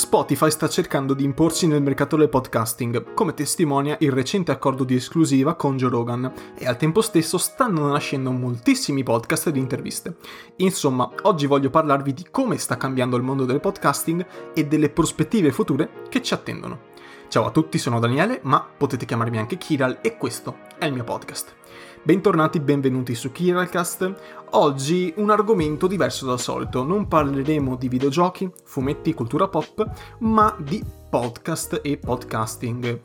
Spotify sta cercando di imporsi nel mercato del podcasting, come testimonia il recente accordo di esclusiva con Joe Rogan, e al tempo stesso stanno nascendo moltissimi podcast ed interviste. Insomma, oggi voglio parlarvi di come sta cambiando il mondo del podcasting e delle prospettive future che ci attendono. Ciao a tutti, sono Daniele, ma potete chiamarmi anche Kiral e questo è il mio podcast. Bentornati, benvenuti su Kiralcast. Oggi un argomento diverso dal solito. Non parleremo di videogiochi, fumetti, cultura pop, ma di podcast e podcasting.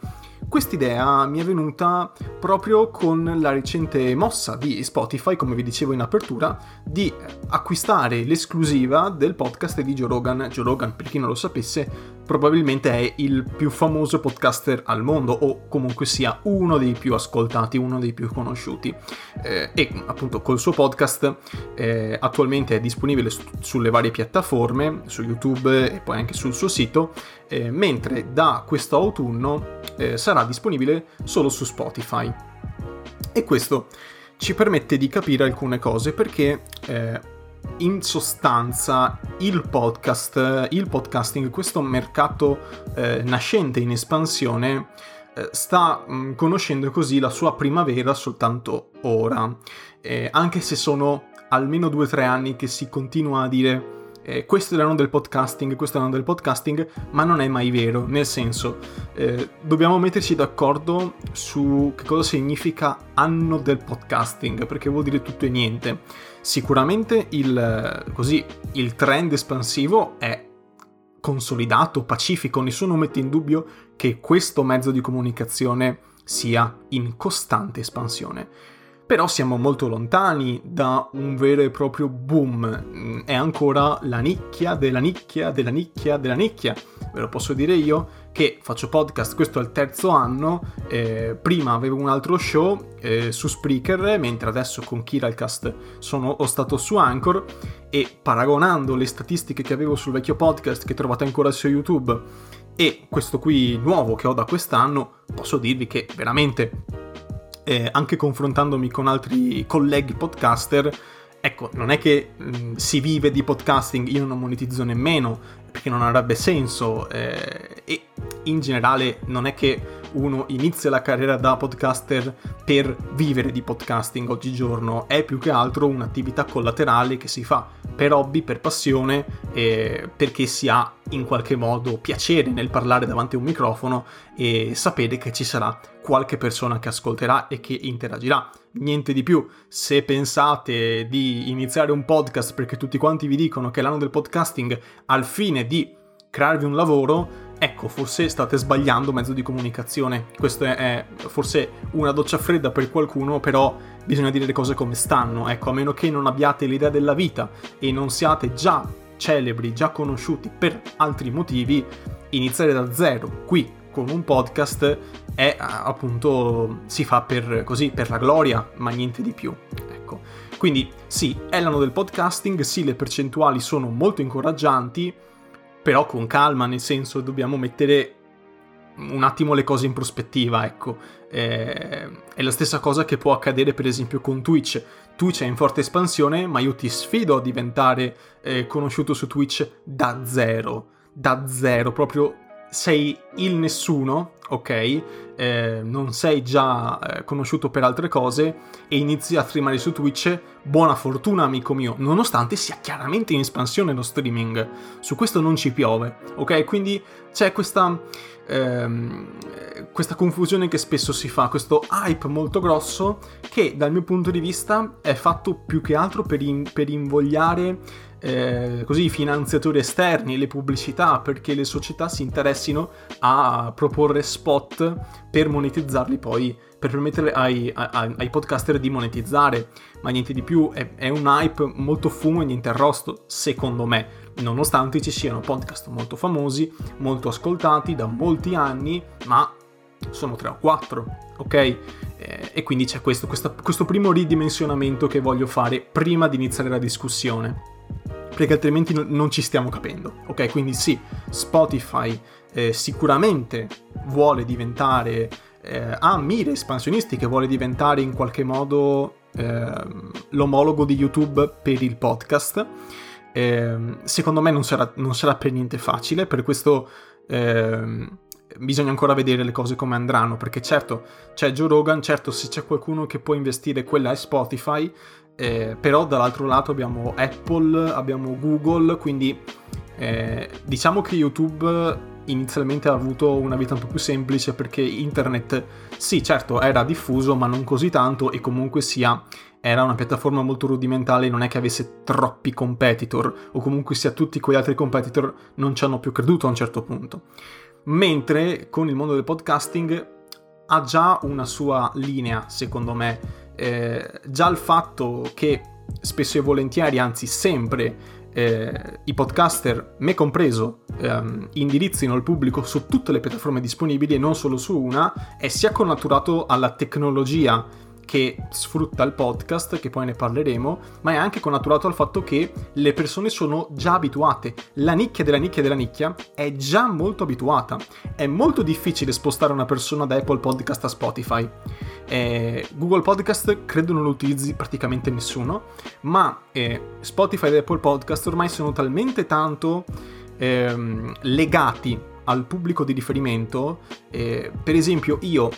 Quest'idea mi è venuta proprio con la recente mossa di Spotify, come vi dicevo in apertura, di acquistare l'esclusiva del podcast di Joe Rogan. Joe Rogan, per chi non lo sapesse, probabilmente è il più famoso podcaster al mondo o comunque sia uno dei più ascoltati, uno dei più conosciuti. Eh, e appunto col suo podcast eh, attualmente è disponibile su- sulle varie piattaforme, su YouTube e poi anche sul suo sito, eh, mentre da questo autunno eh, sarà disponibile solo su Spotify. E questo ci permette di capire alcune cose perché eh, in sostanza il podcast, il podcasting, questo mercato eh, nascente in espansione, eh, sta mm, conoscendo così la sua primavera soltanto ora. Eh, anche se sono almeno due o tre anni che si continua a dire eh, questo è l'anno del podcasting, questo è l'anno del podcasting, ma non è mai vero, nel senso, eh, dobbiamo metterci d'accordo su che cosa significa anno del podcasting, perché vuol dire tutto e niente. Sicuramente il, così, il trend espansivo è consolidato, pacifico, nessuno mette in dubbio che questo mezzo di comunicazione sia in costante espansione però siamo molto lontani da un vero e proprio boom, è ancora la nicchia della nicchia della nicchia della nicchia. Ve lo posso dire io che faccio podcast, questo è il terzo anno, eh, prima avevo un altro show eh, su Spreaker, mentre adesso con Kiralcast sono ho stato su Anchor e paragonando le statistiche che avevo sul vecchio podcast che trovate ancora su YouTube e questo qui nuovo che ho da quest'anno, posso dirvi che veramente eh, anche confrontandomi con altri colleghi podcaster, ecco, non è che mh, mm, si vive di podcasting, io non monetizzo nemmeno, perché non avrebbe senso, eh, e in generale non è che uno inizia la carriera da podcaster per vivere di podcasting oggigiorno, è più che altro un'attività collaterale che si fa per hobby, per passione, eh, perché si ha in qualche modo piacere nel parlare davanti a un microfono e sapere che ci sarà qualche persona che ascolterà e che interagirà. Niente di più. Se pensate di iniziare un podcast perché tutti quanti vi dicono che è l'anno del podcasting al fine di crearvi un lavoro, ecco, forse state sbagliando mezzo di comunicazione. Questa è forse una doccia fredda per qualcuno, però bisogna dire le cose come stanno. Ecco, a meno che non abbiate l'idea della vita e non siate già celebri, già conosciuti per altri motivi, iniziare da zero qui con un podcast è appunto si fa per così per la gloria, ma niente di più. Ecco. Quindi sì, è l'anno del podcasting, sì, le percentuali sono molto incoraggianti però con calma, nel senso dobbiamo mettere un attimo le cose in prospettiva, ecco. Eh, è la stessa cosa che può accadere per esempio con Twitch. Twitch è in forte espansione, ma io ti sfido a diventare eh, conosciuto su Twitch da zero. Da zero, proprio sei il nessuno, ok? Eh, non sei già eh, conosciuto per altre cose e inizi a streamare su Twitch, buona fortuna amico mio, nonostante sia chiaramente in espansione lo streaming. Su questo non ci piove, ok? Quindi c'è questa, ehm, questa confusione che spesso si fa, questo hype molto grosso che dal mio punto di vista è fatto più che altro per, in, per invogliare eh, così i finanziatori esterni, le pubblicità, perché le società si interessino a proporre spot per monetizzarli poi, per permettere ai, ai, ai podcaster di monetizzare, ma niente di più, è, è un hype molto fumo e niente arrosto, secondo me, nonostante ci siano podcast molto famosi, molto ascoltati da molti anni, ma sono 3 o 4, ok? Eh, e quindi c'è questo, questo, questo primo ridimensionamento che voglio fare prima di iniziare la discussione perché altrimenti no, non ci stiamo capendo. Ok, quindi sì, Spotify eh, sicuramente vuole diventare, eh, ha mire espansionistiche, vuole diventare in qualche modo eh, l'omologo di YouTube per il podcast. eh, secondo me non sarà, non sarà, per niente facile, per questo eh, bisogna ancora vedere le cose come andranno, perché certo c'è Joe Rogan, certo se c'è qualcuno che può investire quella è Spotify, eh, però dall'altro lato abbiamo Apple, abbiamo Google, quindi eh, diciamo che YouTube inizialmente ha avuto una vita un po' più semplice perché internet sì certo era diffuso ma non così tanto e comunque sia era una piattaforma molto rudimentale non è che avesse troppi competitor o comunque sia tutti quegli altri competitor non ci hanno più creduto a un certo punto. Mentre con il mondo del podcasting ha già una sua linea secondo me. Eh, già il fatto che spesso e volentieri anzi sempre eh, i podcaster, me compreso, ehm, indirizzino il pubblico su tutte le piattaforme disponibili e non solo su una, è sia connaturato alla tecnologia che sfrutta il podcast, che poi ne parleremo, ma è anche connaturato al fatto che le persone sono già abituate. La nicchia della nicchia della nicchia è già molto abituata. È molto difficile spostare una persona da Apple Podcast a Spotify. Eh, Google Podcast credo non lo utilizzi praticamente nessuno, ma eh, Spotify ed Apple Podcast ormai sono talmente tanto ehm, legati al pubblico di riferimento. Eh, per esempio, io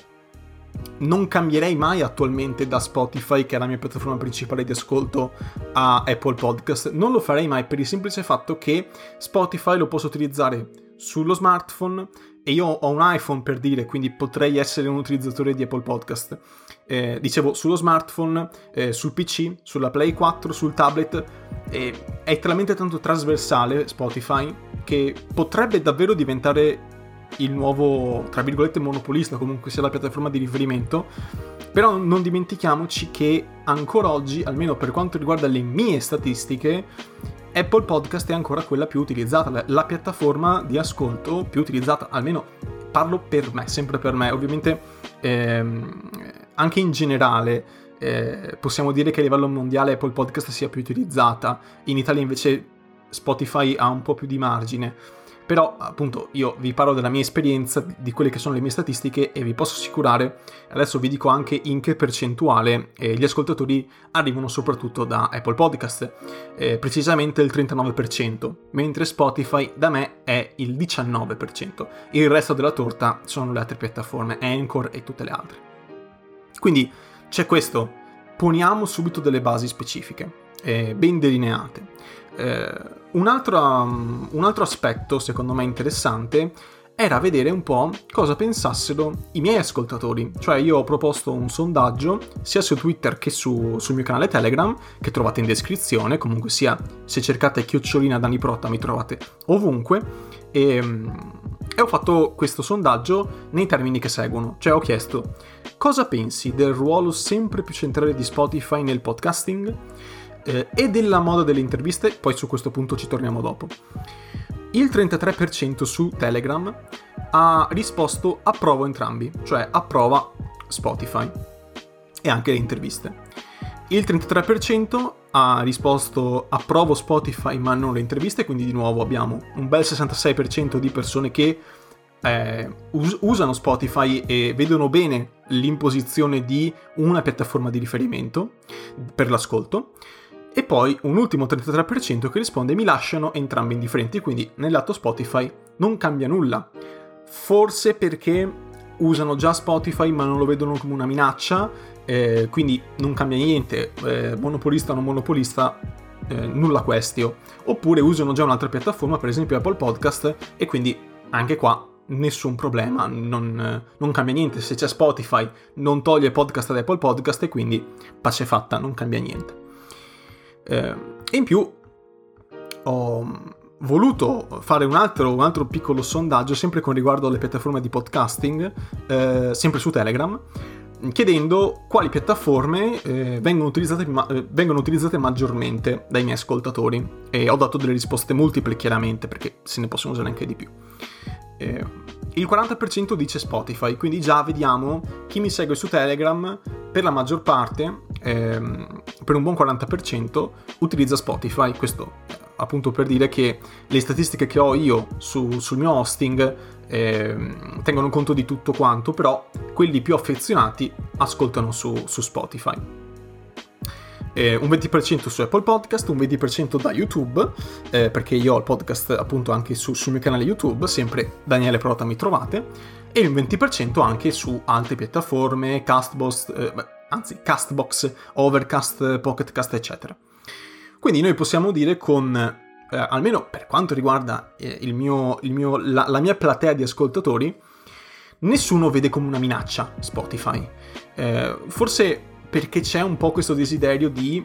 non cambierei mai attualmente da Spotify, che è la mia piattaforma principale di ascolto, a Apple Podcast. Non lo farei mai per il semplice fatto che Spotify lo posso utilizzare sullo smartphone e io ho un iPhone per dire, quindi potrei essere un utilizzatore di Apple Podcast. Eh, dicevo, sullo smartphone, eh, sul PC, sulla Play 4, sul tablet, eh, è talmente tanto trasversale Spotify che potrebbe davvero diventare il nuovo, tra virgolette, monopolista, comunque sia la piattaforma di riferimento. Però non dimentichiamoci che ancora oggi, almeno per quanto riguarda le mie statistiche, Apple Podcast è ancora quella più utilizzata, la piattaforma di ascolto più utilizzata, almeno parlo per me, sempre per me. Ovviamente ehm, anche in generale eh, possiamo dire che a livello mondiale Apple Podcast sia più utilizzata, in Italia invece Spotify ha un po' più di margine. Però appunto io vi parlo della mia esperienza, di quelle che sono le mie statistiche e vi posso assicurare, adesso vi dico anche in che percentuale eh, gli ascoltatori arrivano soprattutto da Apple Podcast, eh, precisamente il 39%, mentre Spotify da me è il 19%. Il resto della torta sono le altre piattaforme, Anchor e tutte le altre. Quindi c'è questo, poniamo subito delle basi specifiche, eh, ben delineate. Eh, un, altro, um, un altro aspetto, secondo me interessante, era vedere un po' cosa pensassero i miei ascoltatori. Cioè io ho proposto un sondaggio sia su Twitter che su, sul mio canale Telegram, che trovate in descrizione, comunque sia se cercate chiocciolina Dani Prota mi trovate ovunque, e, e ho fatto questo sondaggio nei termini che seguono. Cioè ho chiesto cosa pensi del ruolo sempre più centrale di Spotify nel podcasting? Eh, e della moda delle interviste, poi su questo punto ci torniamo dopo. Il 33% su Telegram ha risposto approvo entrambi, cioè approva Spotify e anche le interviste. Il 33% ha risposto approvo Spotify ma non le interviste, quindi di nuovo abbiamo un bel 66% di persone che eh, us- usano Spotify e vedono bene l'imposizione di una piattaforma di riferimento per l'ascolto e poi un ultimo 33% che risponde mi lasciano entrambi indifferenti, quindi nel lato Spotify non cambia nulla. Forse perché usano già Spotify ma non lo vedono come una minaccia, eh, quindi non cambia niente, eh, monopolista o non monopolista, eh, nulla questio. Oppure usano già un'altra piattaforma, per esempio Apple Podcast, e quindi anche qua nessun problema, non, non, cambia niente. Se c'è Spotify non toglie podcast ad Apple Podcast e quindi pace fatta, non cambia niente. Eh, in più ho voluto fare un altro, un altro, piccolo sondaggio, sempre con riguardo alle piattaforme di podcasting, eh, sempre su Telegram, chiedendo quali piattaforme eh, vengono, utilizzate, ma- eh, vengono, utilizzate, maggiormente dai miei ascoltatori. E ho dato delle risposte multiple, chiaramente, perché se ne possono usare anche di più. Eh, il 40% dice Spotify, quindi già vediamo chi mi segue su Telegram, per la maggior parte, ehm, per un buon 40%, utilizza Spotify. Questo appunto per dire che le statistiche che ho io su, sul mio hosting eh, tengono conto di tutto quanto, però quelli più affezionati ascoltano su, su Spotify. Eh, un 20% su Apple Podcast, un 20% da YouTube, eh, perché io ho il podcast appunto anche su, sul mio canale YouTube, sempre Daniele Prota mi trovate, e un 20% anche su altre piattaforme, Castbox, eh, anzi Castbox, Overcast, Pocketcast, eccetera. Quindi noi possiamo dire con, eh, almeno per quanto riguarda eh, il mio, il mio, la, la mia platea di ascoltatori, nessuno vede come una minaccia Spotify. Eh, forse perché c'è un po' questo desiderio di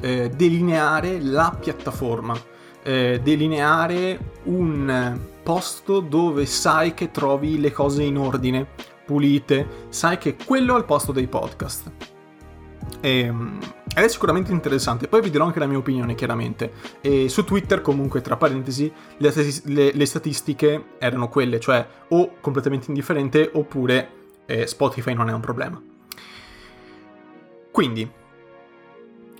eh, delineare la piattaforma, eh, delineare un posto dove sai che trovi le cose in ordine, pulite, sai che quello è il posto dei podcast. Ehm, ed è sicuramente interessante, poi vi dirò anche la mia opinione chiaramente. E su Twitter comunque, tra parentesi, le, le, le statistiche erano quelle, cioè o completamente indifferente oppure eh, Spotify non è un problema. Quindi,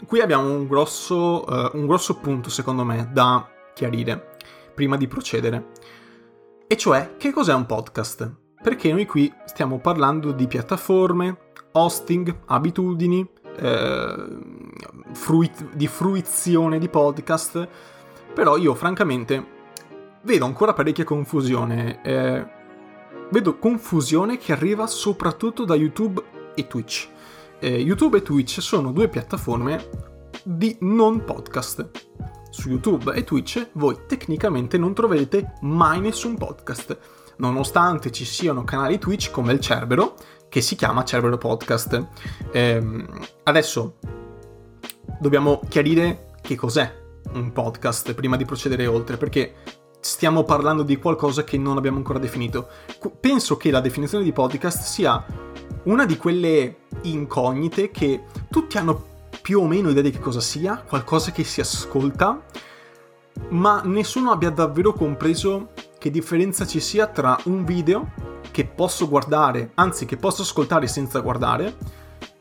qui abbiamo un grosso, uh, un grosso punto, secondo me, da chiarire prima di procedere. E cioè, che cos'è un podcast? Perché noi qui stiamo parlando di piattaforme, hosting, abitudini, eh, fruit- di fruizione di podcast, però io francamente vedo ancora parecchia confusione. Eh, vedo confusione che arriva soprattutto da YouTube e Twitch eh, YouTube e Twitch sono due piattaforme di non podcast. Su YouTube e Twitch voi tecnicamente non troverete mai nessun podcast, nonostante ci siano canali Twitch come il Cerbero, che si chiama Cerbero Podcast. Eh, adesso dobbiamo chiarire che cos'è un podcast prima di procedere oltre, perché stiamo parlando di qualcosa che non abbiamo ancora definito. Penso che la definizione di podcast sia una di quelle incognite che tutti hanno più o meno idea di che cosa sia, qualcosa che si ascolta, ma nessuno abbia davvero compreso che differenza ci sia tra un video che posso guardare, anzi che posso ascoltare senza guardare,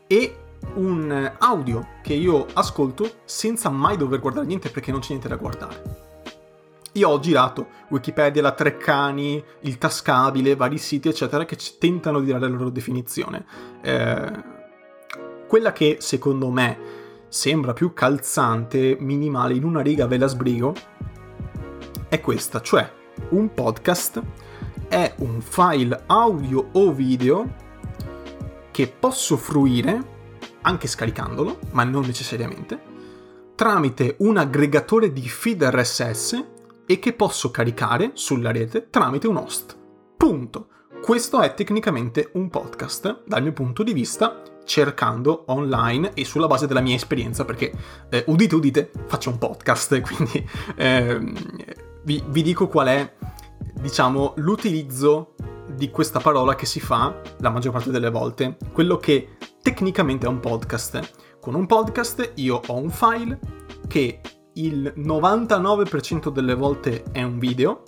e un audio che io ascolto senza mai dover guardare niente perché non c'è niente da guardare. Io ho girato Wikipedia, la Treccani, il Tascabile, vari siti, eccetera, che tentano di dare la loro definizione. Eh, quella che secondo me sembra più calzante, minimale, in una riga ve la sbrigo, è questa, cioè un podcast è un file audio o video che posso fruire, anche scaricandolo, ma non necessariamente, tramite un aggregatore di feed RSS e che posso caricare sulla rete tramite un host. Punto. Questo è tecnicamente un podcast dal mio punto di vista cercando online e sulla base della mia esperienza perché eh, udite udite faccio un podcast quindi eh, vi, vi dico qual è diciamo l'utilizzo di questa parola che si fa la maggior parte delle volte quello che tecnicamente è un podcast con un podcast io ho un file che il 99% delle volte è un video.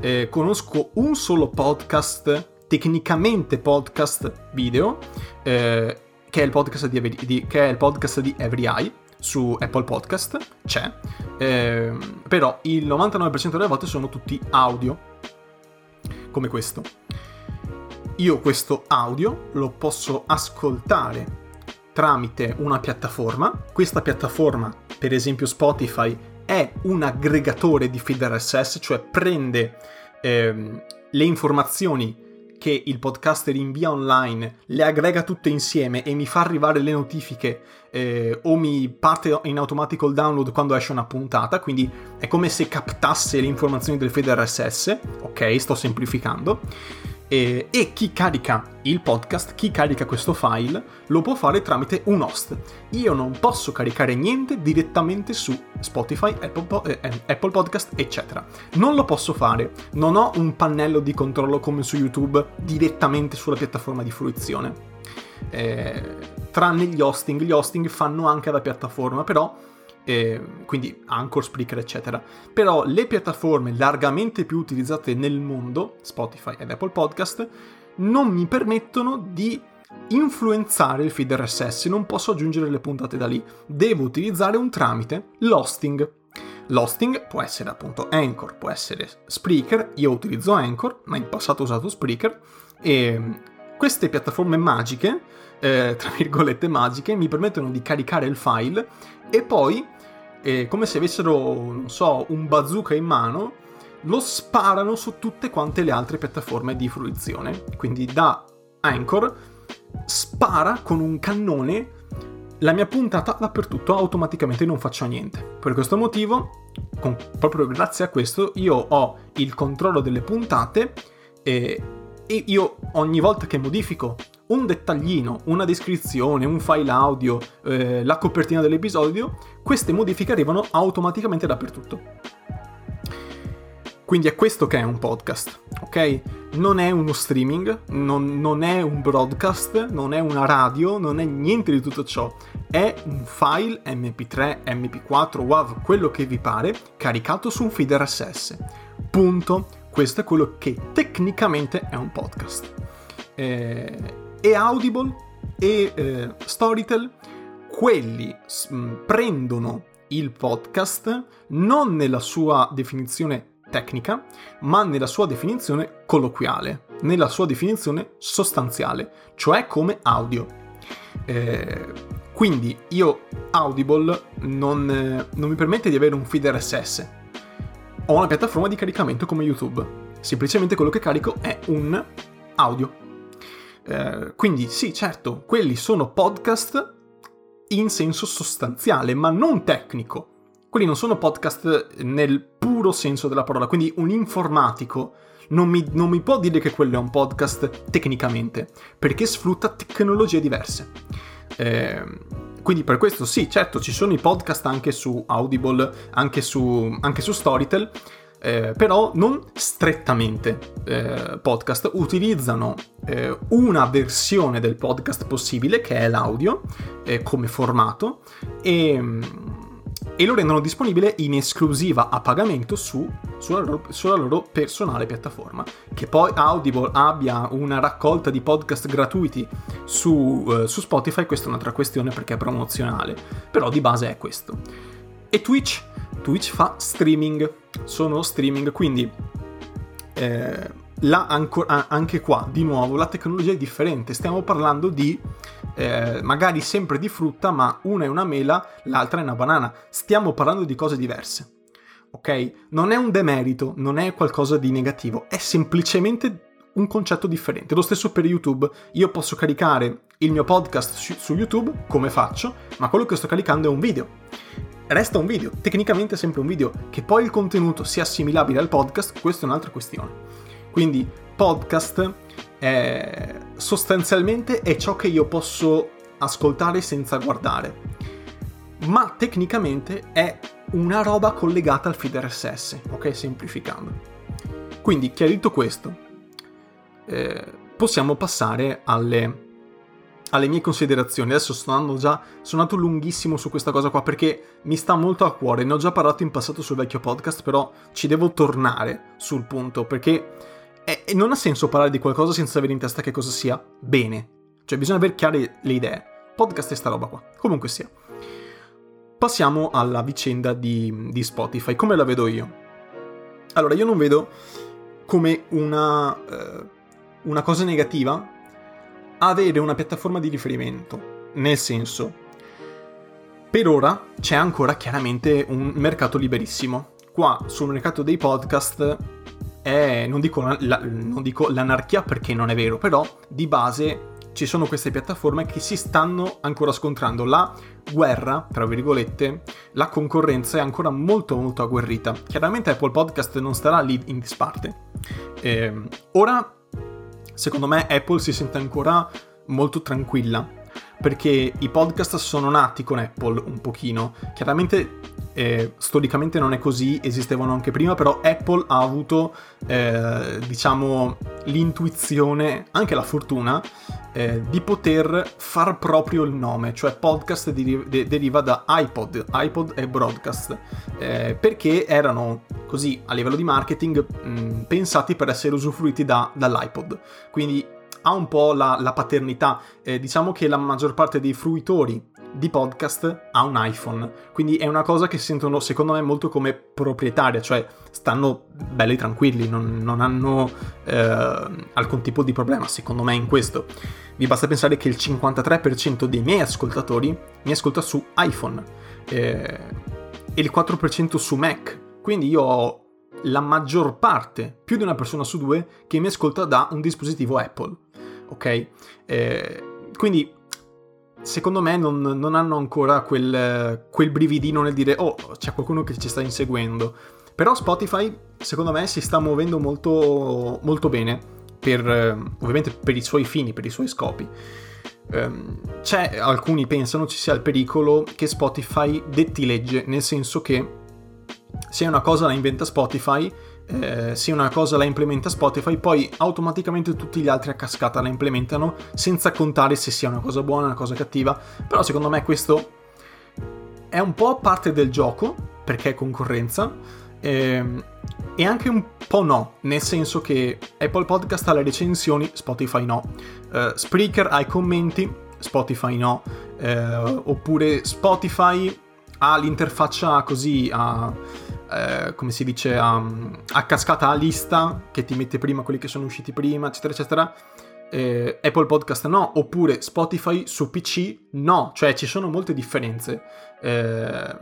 Eh, conosco un solo podcast, tecnicamente podcast video, eh, che, è il podcast di, di, che è il podcast di Every Eye su Apple Podcast, c'è, eh, però il 99% delle volte sono tutti audio, come questo. Io questo audio lo posso ascoltare tramite una piattaforma, questa piattaforma per esempio Spotify, è un aggregatore di feed RSS, cioè prende ehm, le informazioni che il podcaster invia online, le aggrega tutte insieme e mi fa arrivare le notifiche eh, o mi parte in automatico il download quando esce una puntata, quindi è come se captasse le informazioni del feed RSS, ok, sto semplificando e, e, chi carica il podcast, chi carica questo file, lo può fare tramite un host. Io non posso caricare niente direttamente su Spotify, Apple, eh, Apple Podcast, eccetera. Non lo posso fare. Non ho un pannello di controllo come su YouTube direttamente sulla piattaforma di fruizione. Eh, tranne gli hosting, gli hosting fanno anche la piattaforma, però eh, quindi Anchor, Spreaker, eccetera. Però le piattaforme largamente più utilizzate nel mondo, Spotify ed Apple Podcast, non mi permettono di influenzare il feed RSS, non posso aggiungere le puntate da lì, devo utilizzare un tramite, l'hosting. L'hosting può essere appunto Anchor, può essere Spreaker, io utilizzo Anchor, ma in passato ho usato Spreaker e queste piattaforme magiche, eh, tra virgolette magiche, mi permettono di caricare il file e poi, eh, come se avessero, non so, un bazooka in mano, lo sparano su tutte quante le altre piattaforme di fruizione. Quindi da Anchor spara con un cannone la mia puntata dappertutto, automaticamente non faccio niente. Per questo motivo, con, proprio grazie a questo, io ho il controllo delle puntate e, e io ogni volta che modifico un dettaglino, una descrizione, un file audio, eh, la copertina dell'episodio, queste modifiche arrivano automaticamente dappertutto. Quindi è questo che è un podcast, ok? Non è uno streaming, non, non, è un broadcast, non è una radio, non è niente di tutto ciò. È un file MP3, MP4, WAV, quello che vi pare, caricato su un feed RSS. Punto. Questo è quello che tecnicamente è un podcast. Eh, e Audible e eh, Storytel, quelli mh, mm, prendono il podcast non nella sua definizione tecnica, ma nella sua definizione colloquiale, nella sua definizione sostanziale, cioè come audio. Eh, quindi io Audible non, eh, non mi permette di avere un feed RSS. Ho una piattaforma di caricamento come YouTube. Semplicemente quello che carico è un audio. Eh, quindi sì, certo, quelli sono podcast in senso sostanziale, ma non tecnico quelli non sono podcast nel puro senso della parola, quindi un informatico non mi, non mi, può dire che quello è un podcast tecnicamente, perché sfrutta tecnologie diverse. Eh, quindi per questo sì, certo, ci sono i podcast anche su Audible, anche su, anche su Storytel, eh, però non strettamente eh, podcast, utilizzano eh, una versione del podcast possibile, che è l'audio, eh, come formato, e e lo rendono disponibile in esclusiva a pagamento su, sulla, loro, sulla, loro, personale piattaforma. Che poi Audible abbia una raccolta di podcast gratuiti su, uh, su Spotify, questa è un'altra questione perché è promozionale, però di base è questo. E Twitch? Twitch fa streaming, sono streaming, quindi eh, anco, anche qua, di nuovo, la tecnologia è differente. Stiamo parlando di eh, magari sempre di frutta, ma una è una mela, l'altra è una banana. Stiamo parlando di cose diverse. Ok? Non è un demerito, non è qualcosa di negativo, è semplicemente un concetto differente. Lo stesso per YouTube. Io posso caricare il mio podcast su YouTube, come faccio, ma quello che sto caricando è un video resta un video, tecnicamente è sempre un video, che poi il contenuto sia assimilabile al podcast, questa è un'altra questione. Quindi podcast è, sostanzialmente è ciò che io posso ascoltare senza guardare, ma tecnicamente è una roba collegata al feed RSS, ok? Semplificando. Quindi, chiarito questo, eh, possiamo passare alle, alle, mie considerazioni. Adesso sto andando già, sono andato lunghissimo su questa cosa qua perché mi sta molto a cuore. Ne ho già parlato in passato sul vecchio podcast, però ci devo tornare sul punto perché e non ha senso parlare di qualcosa senza avere in testa che cosa sia bene. Cioè bisogna avere chiare le idee. Podcast è sta roba qua. Comunque sia. Passiamo alla vicenda di, di Spotify. Come la vedo io? Allora, io non vedo come una, eh, una cosa negativa avere una piattaforma di riferimento. Nel senso, per ora c'è ancora chiaramente un mercato liberissimo. Qua sul mercato dei podcast è, non dico, la, non dico l'anarchia perché non è vero, però di base ci sono queste piattaforme che si stanno ancora scontrando. La guerra, tra virgolette, la concorrenza è ancora molto molto agguerrita. Chiaramente Apple Podcast non starà lì in disparte. Eh, ora, secondo me, Apple si sente ancora molto tranquilla perché i podcast sono nati con Apple un pochino. Chiaramente eh, storicamente non è così, esistevano anche prima, però Apple ha avuto, eh, diciamo, l'intuizione, anche la fortuna, eh, di poter far proprio il nome, cioè podcast di, de, deriva da iPod, iPod e broadcast, eh, perché erano così a livello di marketing mh, mm, pensati per essere usufruiti da, dall'iPod. Quindi ha un po' la, la paternità. Eh, diciamo che la maggior parte dei fruitori di podcast ha un iPhone, quindi è una cosa che sentono secondo me molto come proprietaria, cioè stanno belli tranquilli, non, non hanno eh, alcun tipo di problema, secondo me, in questo. Vi basta pensare che il 53% dei miei ascoltatori mi ascolta su iPhone eh, e il 4% su Mac. Quindi io ho la maggior parte, più di una persona su due, che mi ascolta da un dispositivo Apple. Ok? Eh, quindi secondo me non, non hanno ancora quel, quel, brividino nel dire oh c'è qualcuno che ci sta inseguendo però Spotify secondo me si sta muovendo molto, molto bene per, ovviamente per i suoi fini per i suoi scopi um, c'è alcuni pensano ci sia il pericolo che Spotify detti legge nel senso che se una cosa la inventa Spotify eh, se una cosa la implementa Spotify, poi automaticamente tutti gli altri a cascata la implementano senza contare se sia una cosa buona o una cosa cattiva. Però secondo me questo è un po' parte del gioco, perché è concorrenza, ehm, e anche un po' no, nel senso che Apple Podcast ha le recensioni, Spotify no. Uh, Spreaker ha i commenti, Spotify no. Uh, oppure Spotify ha l'interfaccia così a eh, come si dice, a, a, cascata a lista che ti mette prima quelli che sono usciti prima, eccetera, eccetera. Eh, Apple Podcast no, oppure Spotify su PC no, cioè ci sono molte differenze. Eh,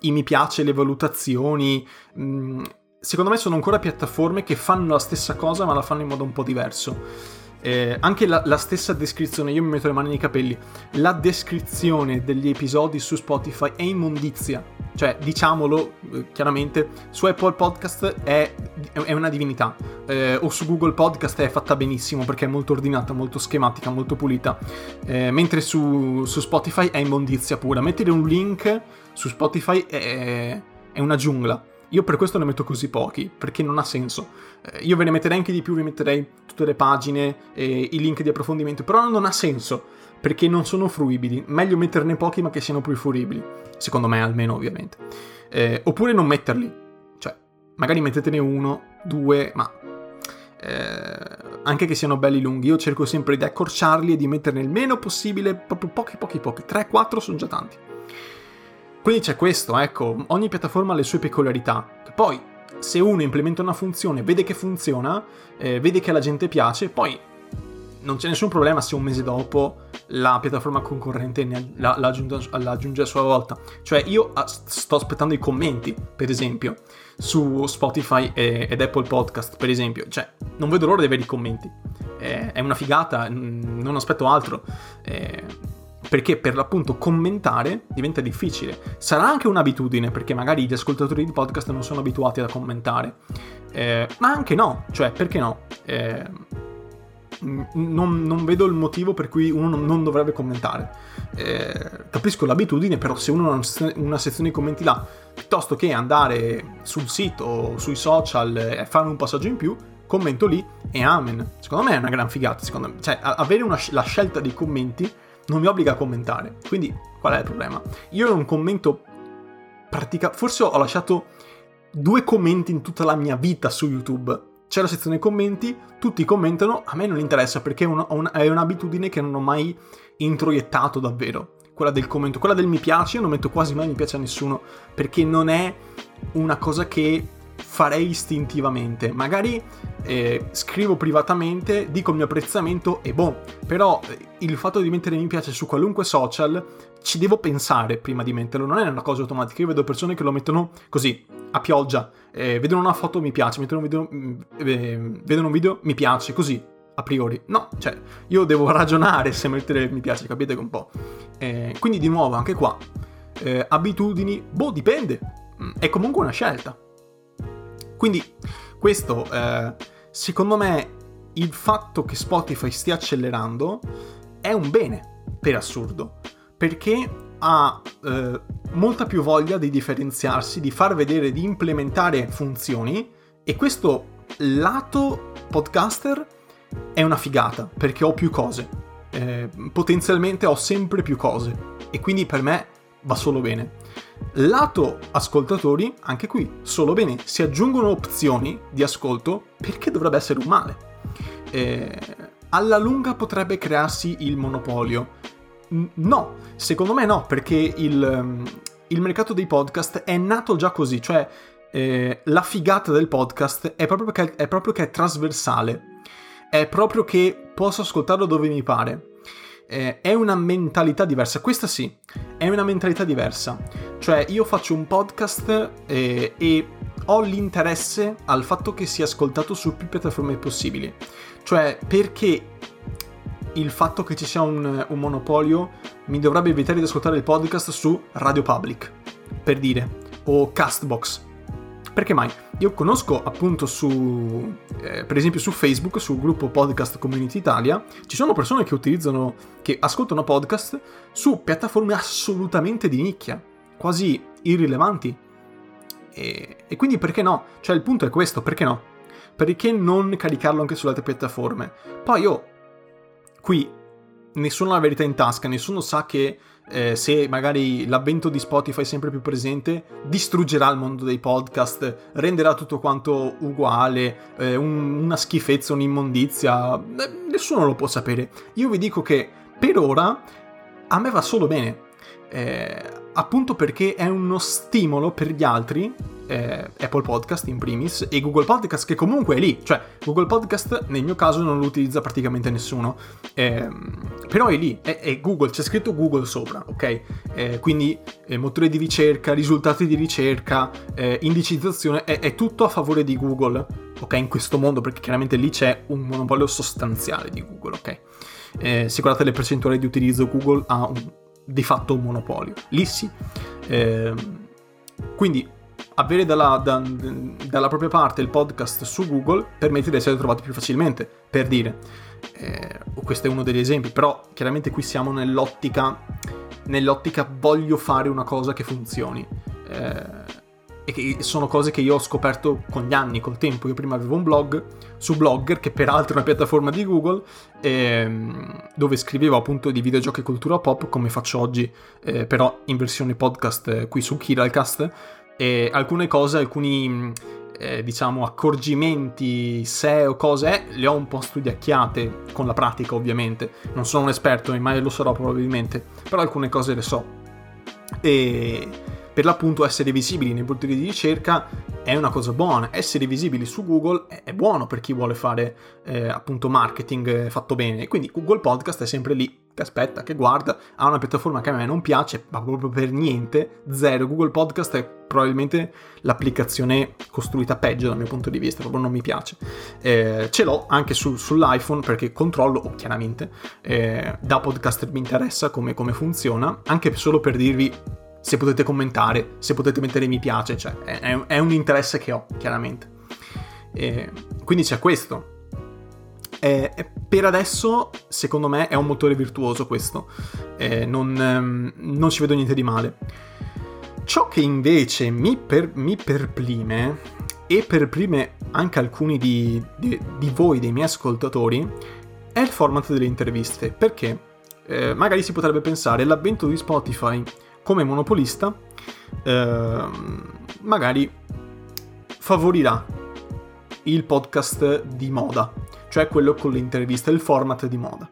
I mi piace, le valutazioni. Mh, mm, secondo me sono ancora piattaforme che fanno la stessa cosa ma la fanno in modo un po' diverso. Eh, anche la, la, stessa descrizione, io mi metto le mani nei capelli, la descrizione degli episodi su Spotify è immondizia. Cioè, diciamolo eh, chiaramente, su Apple Podcast è, è una divinità. Eh, o su Google Podcast è fatta benissimo perché è molto ordinata, molto schematica, molto pulita. Eh, mentre su, su, Spotify è immondizia pura. Mettere un link su Spotify è, è una giungla. Io per questo ne metto così pochi, perché non ha senso. Eh, io ve ne metterei anche di più, vi metterei tutte le pagine, e i link di approfondimento, però non ha senso, perché non sono fruibili. Meglio metterne pochi ma che siano fruibili, secondo me almeno ovviamente. Eh, oppure non metterli, cioè magari mettetene uno, due, ma eh, anche che siano belli lunghi, io cerco sempre di accorciarli e di metterne il meno possibile, proprio pochi, pochi, pochi. 3-4 sono già tanti. Quindi c'è questo, ecco, ogni piattaforma ha le sue peculiarità. Poi, se uno implementa una funzione, vede che funziona, eh, vede che alla gente piace, poi non c'è nessun problema se un mese dopo la piattaforma concorrente ne, la, la, aggiunge, la, aggiunge, a sua volta. Cioè io sto aspettando i commenti, per esempio, su Spotify ed Apple Podcast, per esempio. Cioè, non vedo l'ora di avere i commenti. Eh, è una figata, non aspetto altro. Eh, perché per l'appunto commentare diventa difficile. Sarà anche un'abitudine, perché magari gli ascoltatori di podcast non sono abituati a commentare, eh, ma anche no, cioè perché no? Eh, non, non, vedo il motivo per cui uno non dovrebbe commentare. Eh, capisco l'abitudine, però se uno ha una sezione di commenti là, piuttosto che andare sul sito o sui social e fare un passaggio in più, commento lì e amen. Secondo me è una gran figata, secondo me. Cioè, avere una, la scelta dei commenti non mi obbliga a commentare. Quindi qual è il problema? Io non commento pratica... Forse ho lasciato due commenti in tutta la mia vita su YouTube. C'è la sezione commenti, tutti commentano, a me non interessa perché è, una, è un'abitudine che non ho mai introiettato davvero. Quella del commento, quella del mi piace, io non metto quasi mai mi piace a nessuno perché non è una cosa che farei istintivamente. Magari eh, scrivo privatamente, dico il mio apprezzamento e boh, però eh, il fatto di mettere mi piace su qualunque social ci devo pensare prima di metterlo, non è una cosa automatica. Io vedo persone che lo mettono così, a pioggia, eh, vedono una foto mi piace, un video, mm, eh, vedono un video mi piace, così, a priori. No, cioè, io devo ragionare se mettere mi piace, capite un po'. Eh, quindi di nuovo, anche qua, eh, abitudini, boh, dipende. Mm, è comunque una scelta. Quindi questo, eh, secondo me, il fatto che Spotify stia accelerando è un bene, per assurdo, perché ha eh, molta più voglia di differenziarsi, di far vedere, di implementare funzioni e questo lato podcaster è una figata perché ho più cose. Eh, potenzialmente ho sempre più cose e quindi per me va solo bene. Lato ascoltatori, anche qui, solo bene, si aggiungono opzioni di ascolto perché dovrebbe essere un male. Eh, alla lunga potrebbe crearsi il monopolio. No, secondo me no, perché il, il mercato dei podcast è nato già così, cioè eh, la figata del podcast è proprio, che, è proprio che è trasversale, è proprio che posso ascoltarlo dove mi pare. Eh, è una mentalità diversa, questa sì, è una mentalità diversa. Cioè io faccio un podcast eh, e ho l'interesse al fatto che sia ascoltato su più piattaforme possibili. Cioè perché il fatto che ci sia un, un monopolio mi dovrebbe evitare di ascoltare il podcast su Radio Public, per dire, o Castbox. Perché mai? Io conosco appunto su, eh, per esempio su Facebook, sul gruppo Podcast Community Italia, ci sono persone che utilizzano, che ascoltano podcast su piattaforme assolutamente di nicchia, quasi irrilevanti. E, e quindi perché no? Cioè il punto è questo, perché no? Perché non caricarlo anche sulle altre piattaforme? Poi io Qui nessuno ha la verità in tasca, nessuno sa che eh, se magari l'avvento di Spotify è sempre più presente, distruggerà il mondo dei podcast, renderà tutto quanto uguale, eh, un, una schifezza, un'immondizia, eh, nessuno lo può sapere. Io vi dico che per ora a me va solo bene, eh, appunto perché è uno stimolo per gli altri eh, Apple Podcast in primis e Google Podcast che comunque è lì, cioè Google Podcast nel mio caso non lo utilizza praticamente nessuno, eh, però è lì, è, è, Google, c'è scritto Google sopra, ok? Eh, quindi eh, motore di ricerca, risultati di ricerca, eh, indicizzazione, è, è tutto a favore di Google, ok? In questo mondo perché chiaramente lì c'è un monopolio sostanziale di Google, ok? Eh, se guardate le percentuali di utilizzo Google ha un, di fatto un monopolio, lì sì. Eh, quindi avere dalla, da, dalla, propria parte il podcast su Google permette di essere trovati più facilmente, per dire. Eh, questo è uno degli esempi, però chiaramente qui siamo nell'ottica, nell'ottica voglio fare una cosa che funzioni. Eh, e che sono cose che io ho scoperto con gli anni, col tempo. Io prima avevo un blog su Blogger, che peraltro è una piattaforma di Google, ehm, dove scrivevo appunto di videogiochi e cultura pop, come faccio oggi, eh, però in versione podcast eh, qui su Kiralcast e alcune cose, alcuni eh, diciamo accorgimenti, se o cose, le ho un po' studiacchiate con la pratica ovviamente. Non sono un esperto e mai lo sarò probabilmente, però alcune cose le so. E per l'appunto essere visibili nei motori di ricerca è una cosa buona. Essere visibili su Google è, buono per chi vuole fare eh, appunto marketing fatto bene. Quindi Google Podcast è sempre lì che aspetta, che guarda, ha una piattaforma che a me non piace, ma proprio per niente, zero. Google Podcast è probabilmente l'applicazione costruita peggio dal mio punto di vista, proprio non mi piace. Eh, ce l'ho anche su, sull'iPhone perché controllo, oh, chiaramente, eh, da podcaster mi interessa come, come funziona, anche solo per dirvi se potete commentare, se potete mettere mi piace, cioè è, è un interesse che ho, chiaramente. Eh, quindi c'è questo. Eh, per adesso, secondo me, è un motore virtuoso questo. Eh, non, ehm, non, ci vedo niente di male. Ciò che invece mi, per, mi perplime, e perplime anche alcuni di, di, di, voi, dei miei ascoltatori, è il format delle interviste. Perché? Eh, magari si potrebbe pensare l'avvento di Spotify come monopolista ehm, magari favorirà il podcast di moda cioè quello con le interviste, il format di moda.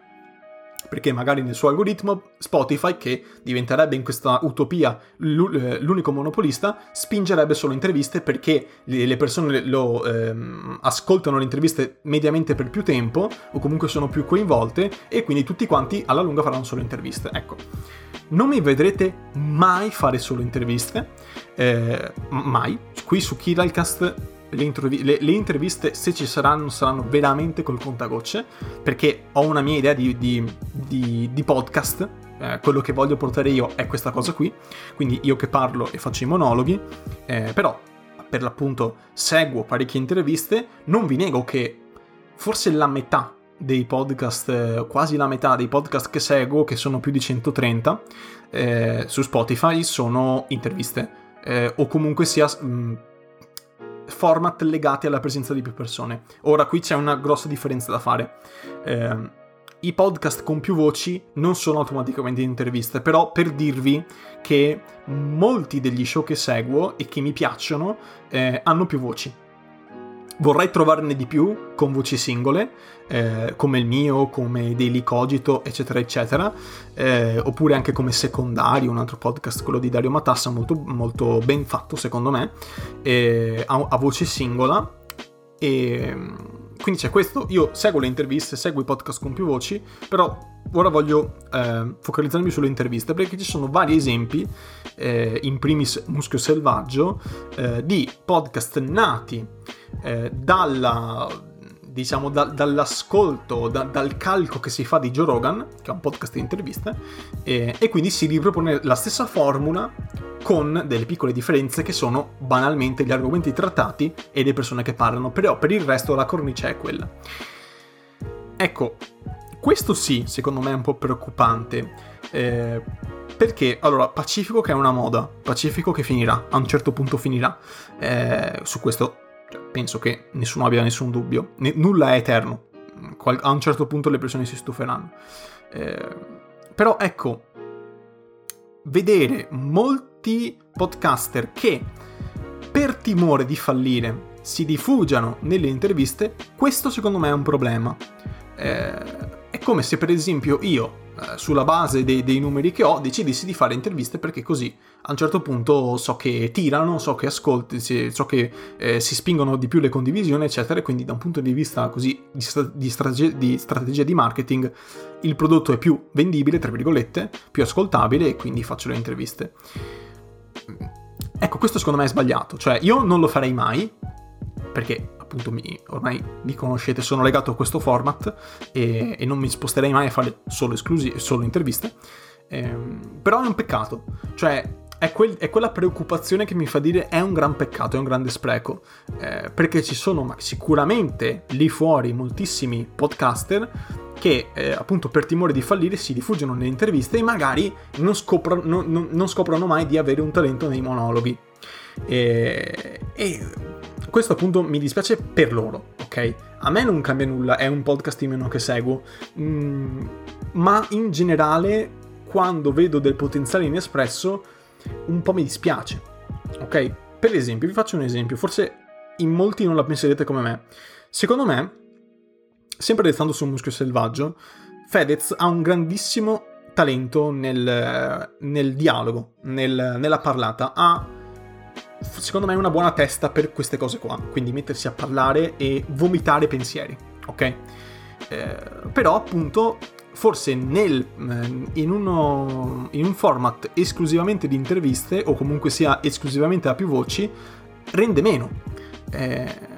Perché magari nel suo algoritmo Spotify, che diventerebbe in questa utopia eh, l'unico monopolista, spingerebbe solo interviste perché le persone lo ehm, ascoltano le interviste mediamente per più tempo o comunque sono più coinvolte e quindi tutti quanti alla lunga faranno solo interviste. Ecco, non mi vedrete mai fare solo interviste, eh, mai. Qui su Kiralcast le, intervi- le, le, interviste, se ci saranno, saranno veramente col contagocce, perché ho una mia idea di, di, di, di podcast. Eh, quello che voglio portare io è questa cosa qui, quindi io che parlo e faccio i monologhi, eh, però per l'appunto seguo parecchie interviste, non vi nego che forse la metà dei podcast, eh, quasi la metà dei podcast che seguo, che sono più di 130, eh, su Spotify sono interviste. Eh, o comunque sia mh, format legati alla presenza di più persone. Ora qui c'è una grossa differenza da fare. Eh, I podcast con più voci non sono automaticamente interviste, però per dirvi che molti degli show che seguo e che mi piacciono eh, hanno più voci. Vorrei trovarne di più con voci singole, eh, come il mio, come Daily Cogito, eccetera, eccetera, eh, oppure anche come secondario, un altro podcast, quello di Dario Matassa, molto, molto ben fatto secondo me, eh, a, a, voce singola. E quindi c'è questo, io seguo le interviste, seguo i podcast con più voci, però ora voglio eh, focalizzarmi sulle interviste perché ci sono vari esempi, eh, in primis Muschio Selvaggio, eh, di podcast nati eh, dalla, diciamo, da, dall'ascolto, da, dal calco che si fa di Joe Rogan, che è un podcast di interviste, e, e quindi si ripropone la stessa formula con delle piccole differenze che sono banalmente gli argomenti trattati e le persone che parlano, però per il resto la cornice è quella. Ecco, questo sì, secondo me è un po' preoccupante. Eh, perché, allora, Pacifico che è una moda, Pacifico che finirà, a un certo punto finirà. Eh, su questo penso che nessuno abbia nessun dubbio. N- nulla è eterno. Qual- a un certo punto le persone si stuferanno. Eh, però ecco, vedere molti podcaster che per timore di fallire si difugiano nelle interviste, questo secondo me è un problema. Eh, è come se per esempio io sulla base dei, dei, numeri che ho, decidessi di fare interviste perché così a un certo punto so che tirano, so che ascolti, so che eh, si spingono di più le condivisioni, eccetera. E quindi da un punto di vista così di, di, strate- di strategia di marketing, il prodotto è più vendibile, tra virgolette, più ascoltabile e quindi faccio le interviste. Ecco, questo secondo me è sbagliato. Cioè, io non lo farei mai, perché appunto mi, ormai mi conoscete, sono legato a questo format e, e non mi sposterei mai a fare solo, esclusi, solo interviste. Ehm, però è un peccato, cioè è, quel, è, quella preoccupazione che mi fa dire è un gran peccato, è un grande spreco, eh, perché ci sono sicuramente lì fuori moltissimi podcaster che eh, appunto per timore di fallire si rifugiano nelle interviste e magari non, scopro, non, non, non scoprono mai di avere un talento nei monologhi. E, e questo appunto mi dispiace per loro, ok? A me non cambia nulla, è un podcast in meno che seguo, mm, ma in generale quando vedo del potenziale inespresso un po' mi dispiace, ok? Per esempio, vi faccio un esempio, forse in molti non la penserete come me. Secondo me, sempre restando sul muschio selvaggio, Fedez ha un grandissimo talento nel, nel dialogo, nel, nella parlata. Ha secondo me, una buona testa per queste cose qua. Quindi mettersi a parlare e vomitare pensieri, ok? Eh, però, appunto, forse nel, eh, in, uno, in un format esclusivamente di interviste, o comunque sia esclusivamente a più voci, rende meno. Eh,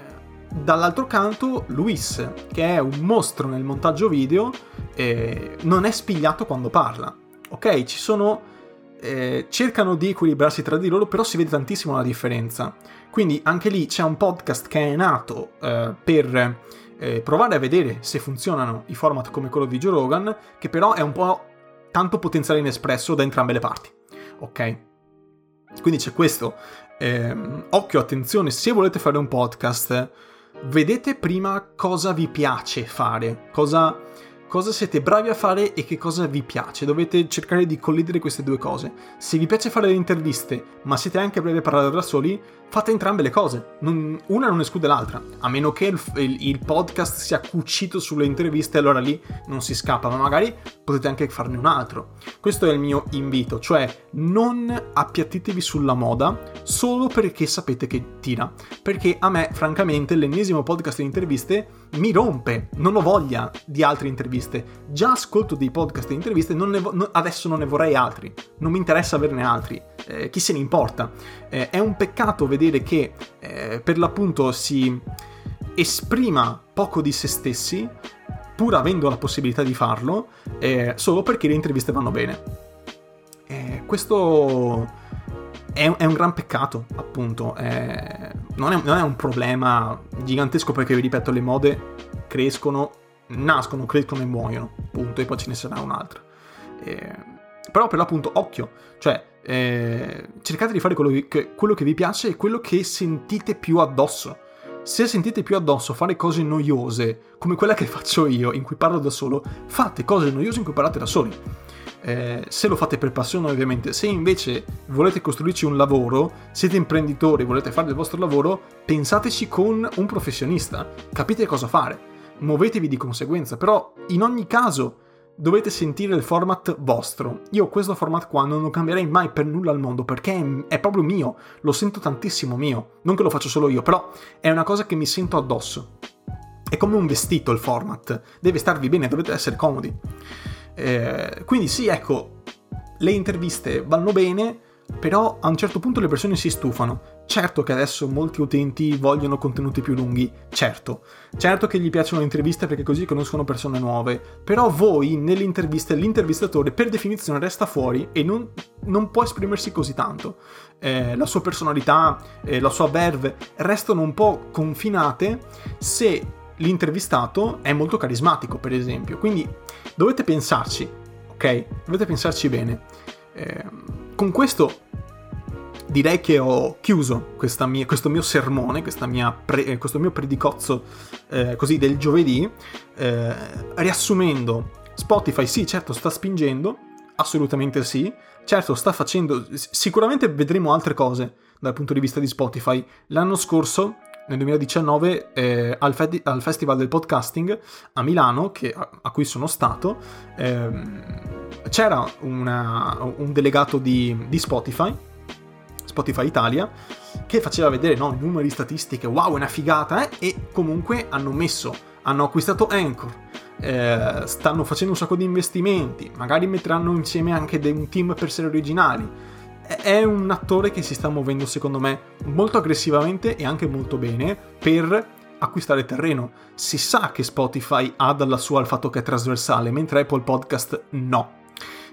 dall'altro canto, Luis, che è un mostro nel montaggio video, eh, non è spigliato quando parla. Ok, ci sono eh, cercano di equilibrarsi tra di loro, però si vede tantissimo la differenza. Quindi anche lì c'è un podcast che è nato eh, per eh, provare a vedere se funzionano i format come quello di Joe Rogan, che però è un po' tanto potenziale inespresso da entrambe le parti. Ok? Quindi c'è questo. Ehm, occhio, attenzione, se volete fare un podcast, vedete prima cosa vi piace fare, cosa cosa siete bravi a fare e che cosa vi piace. Dovete cercare di collidere queste due cose. Se vi piace fare le interviste, ma siete anche bravi a parlare da soli, fate entrambe le cose. Non, una non esclude l'altra. A meno che il, il, il, podcast sia cucito sulle interviste, allora lì non si scappa, ma magari potete anche farne un altro. Questo è il mio invito, cioè non appiattitevi sulla moda solo perché sapete che tira. Perché a me, francamente, l'ennesimo podcast di interviste mi rompe. Non ho voglia di altre interviste. Già ascolto dei podcast di interviste, non vo- no, adesso non ne vorrei altri. Non mi interessa averne altri. Eh, chi se ne importa? Eh, è un peccato vedere che eh, per l'appunto si esprima poco di se stessi, pur avendo la possibilità di farlo, eh, solo perché le interviste vanno bene. Eh, questo è, è, un gran peccato, appunto. È, non, è, non, è, un problema gigantesco perché, vi ripeto, le mode crescono, nascono, crescono e muoiono, punto, e poi ce ne sarà un'altra. Eh, però per l'appunto, occhio, cioè eh, cercate di fare quello che, quello che vi piace e quello che sentite più addosso. Se sentite più addosso fare cose noiose, come quella che faccio io, in cui parlo da solo, fate cose noiose in cui parlate da soli. Eh, se lo fate per passione ovviamente, se invece volete costruirci un lavoro, siete imprenditori, volete fare il vostro lavoro, pensateci con un professionista, capite cosa fare, muovetevi di conseguenza, però in ogni caso dovete sentire il format vostro. Io questo format qua non lo cambierei mai per nulla al mondo perché è, è, proprio mio, lo sento tantissimo mio. Non che lo faccio solo io, però è una cosa che mi sento addosso. È come un vestito il format, deve starvi bene, dovete essere comodi. Eh, quindi sì, ecco, le interviste vanno bene, però a un certo punto le persone si stufano. Certo che adesso molti utenti vogliono contenuti più lunghi, certo. Certo che gli piacciono le interviste perché così conoscono persone nuove, però voi nelle interviste l'intervistatore per definizione resta fuori e non, non può esprimersi così tanto. Eh, la sua personalità, eh, la sua verve restano un po' confinate se l'intervistato è molto carismatico, per esempio. Quindi dovete pensarci, ok? Dovete pensarci bene. Eh, con questo direi che ho chiuso mia, questo mio sermone, pre, eh, questo mio predicozzo eh, così del giovedì, eh, riassumendo, Spotify sì, certo sta spingendo, assolutamente sì, certo sta facendo, sicuramente vedremo altre cose dal punto di vista di Spotify. L'anno scorso nel 2019 eh, al, fe- al, Festival del Podcasting a Milano, che, a-, a, cui sono stato, ehm, c'era una, un delegato di, di, Spotify, Spotify Italia, che faceva vedere no, numeri statistiche, wow, è una figata, eh? e comunque hanno messo, hanno acquistato Anchor, eh, stanno facendo un sacco di investimenti, magari metteranno insieme anche un team per serie originali è un attore che si sta muovendo secondo me molto aggressivamente e anche molto bene per acquistare terreno. Si sa che Spotify ha dalla sua il fatto che è trasversale, mentre Apple Podcast no.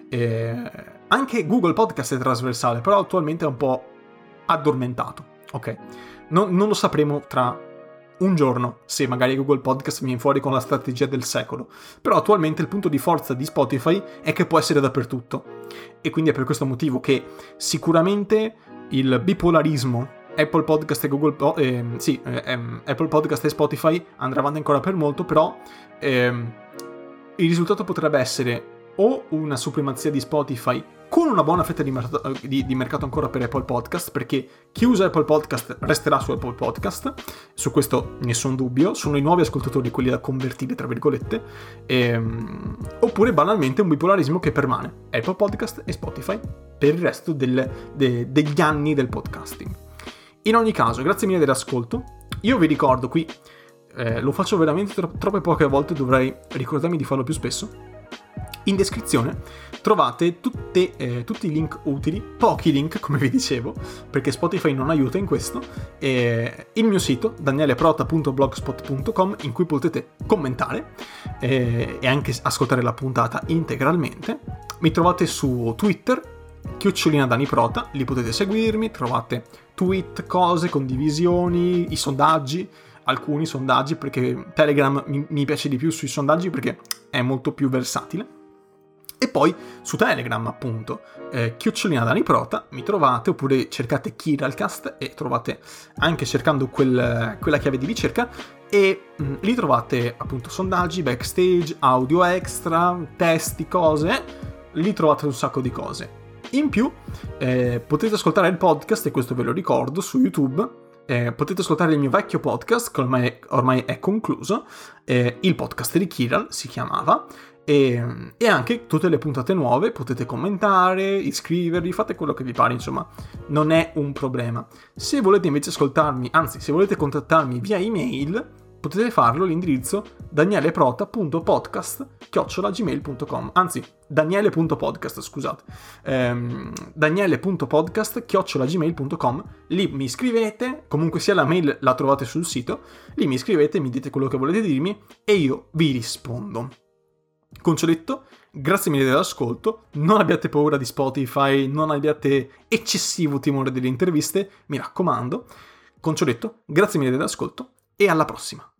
Eh, anche Google Podcast è trasversale, però attualmente è un po' addormentato. Ok, non, non lo sapremo tra un giorno se magari Google Podcast viene fuori con la strategia del secolo. Però attualmente il punto di forza di Spotify è che può essere dappertutto. E quindi è per questo motivo che sicuramente il bipolarismo Apple Podcast e Google po- eh, sì, eh, Apple Podcast e Spotify andrà avanti ancora per molto, però ehm, il risultato potrebbe essere o una supremazia di Spotify con una buona fetta di, mercato, di, di, mercato ancora per Apple Podcast, perché chi usa Apple Podcast resterà su Apple Podcast, su questo nessun dubbio, sono i nuovi ascoltatori quelli da convertire, tra virgolette, ehm, oppure banalmente un bipolarismo che permane, Apple Podcast e Spotify, per il resto del, de, degli anni del podcasting. In ogni caso, grazie mille dell'ascolto, io vi ricordo qui, eh, lo faccio veramente tro- troppe poche volte, dovrei ricordarmi di farlo più spesso, in descrizione trovate tutte, eh, tutti i link utili, pochi link come vi dicevo, perché Spotify non aiuta in questo, eh, il mio sito danieleprota.blogspot.com in cui potete commentare eh, e anche ascoltare la puntata integralmente. Mi trovate su Twitter, chiocciolina Dani Prota, lì potete seguirmi, trovate tweet, cose, condivisioni, i sondaggi, alcuni sondaggi perché Telegram mi piace di più sui sondaggi perché è molto più versatile. E poi su Telegram, appunto, eh, chiocciolina Dani Prota, mi trovate, oppure cercate Kiralcast e trovate anche cercando quel, quella chiave di ricerca e mh, mm, lì trovate appunto sondaggi, backstage, audio extra, testi, cose, lì trovate un sacco di cose. In più eh, potete ascoltare il podcast, e questo ve lo ricordo, su YouTube, eh, potete ascoltare il mio vecchio podcast, che ormai, ormai è concluso, eh, il podcast di Kiral si chiamava, e, e, anche tutte le puntate nuove potete commentare, iscrivervi, fate quello che vi pare, insomma, non è un problema. Se volete invece ascoltarmi, anzi, se volete contattarmi via email, potete farlo all'indirizzo danieleprota.podcast.gmail.com anzi daniele.podcast scusate. Ehm, daniele.podcast.gmail.com lì mi scrivete comunque sia la mail la trovate sul sito lì mi scrivete mi dite quello che volete dirmi e io vi rispondo Concioletto, grazie mille dell'ascolto, non abbiate paura di Spotify, non abbiate eccessivo timore delle interviste, mi raccomando. Concioletto, grazie mille dell'ascolto e alla prossima.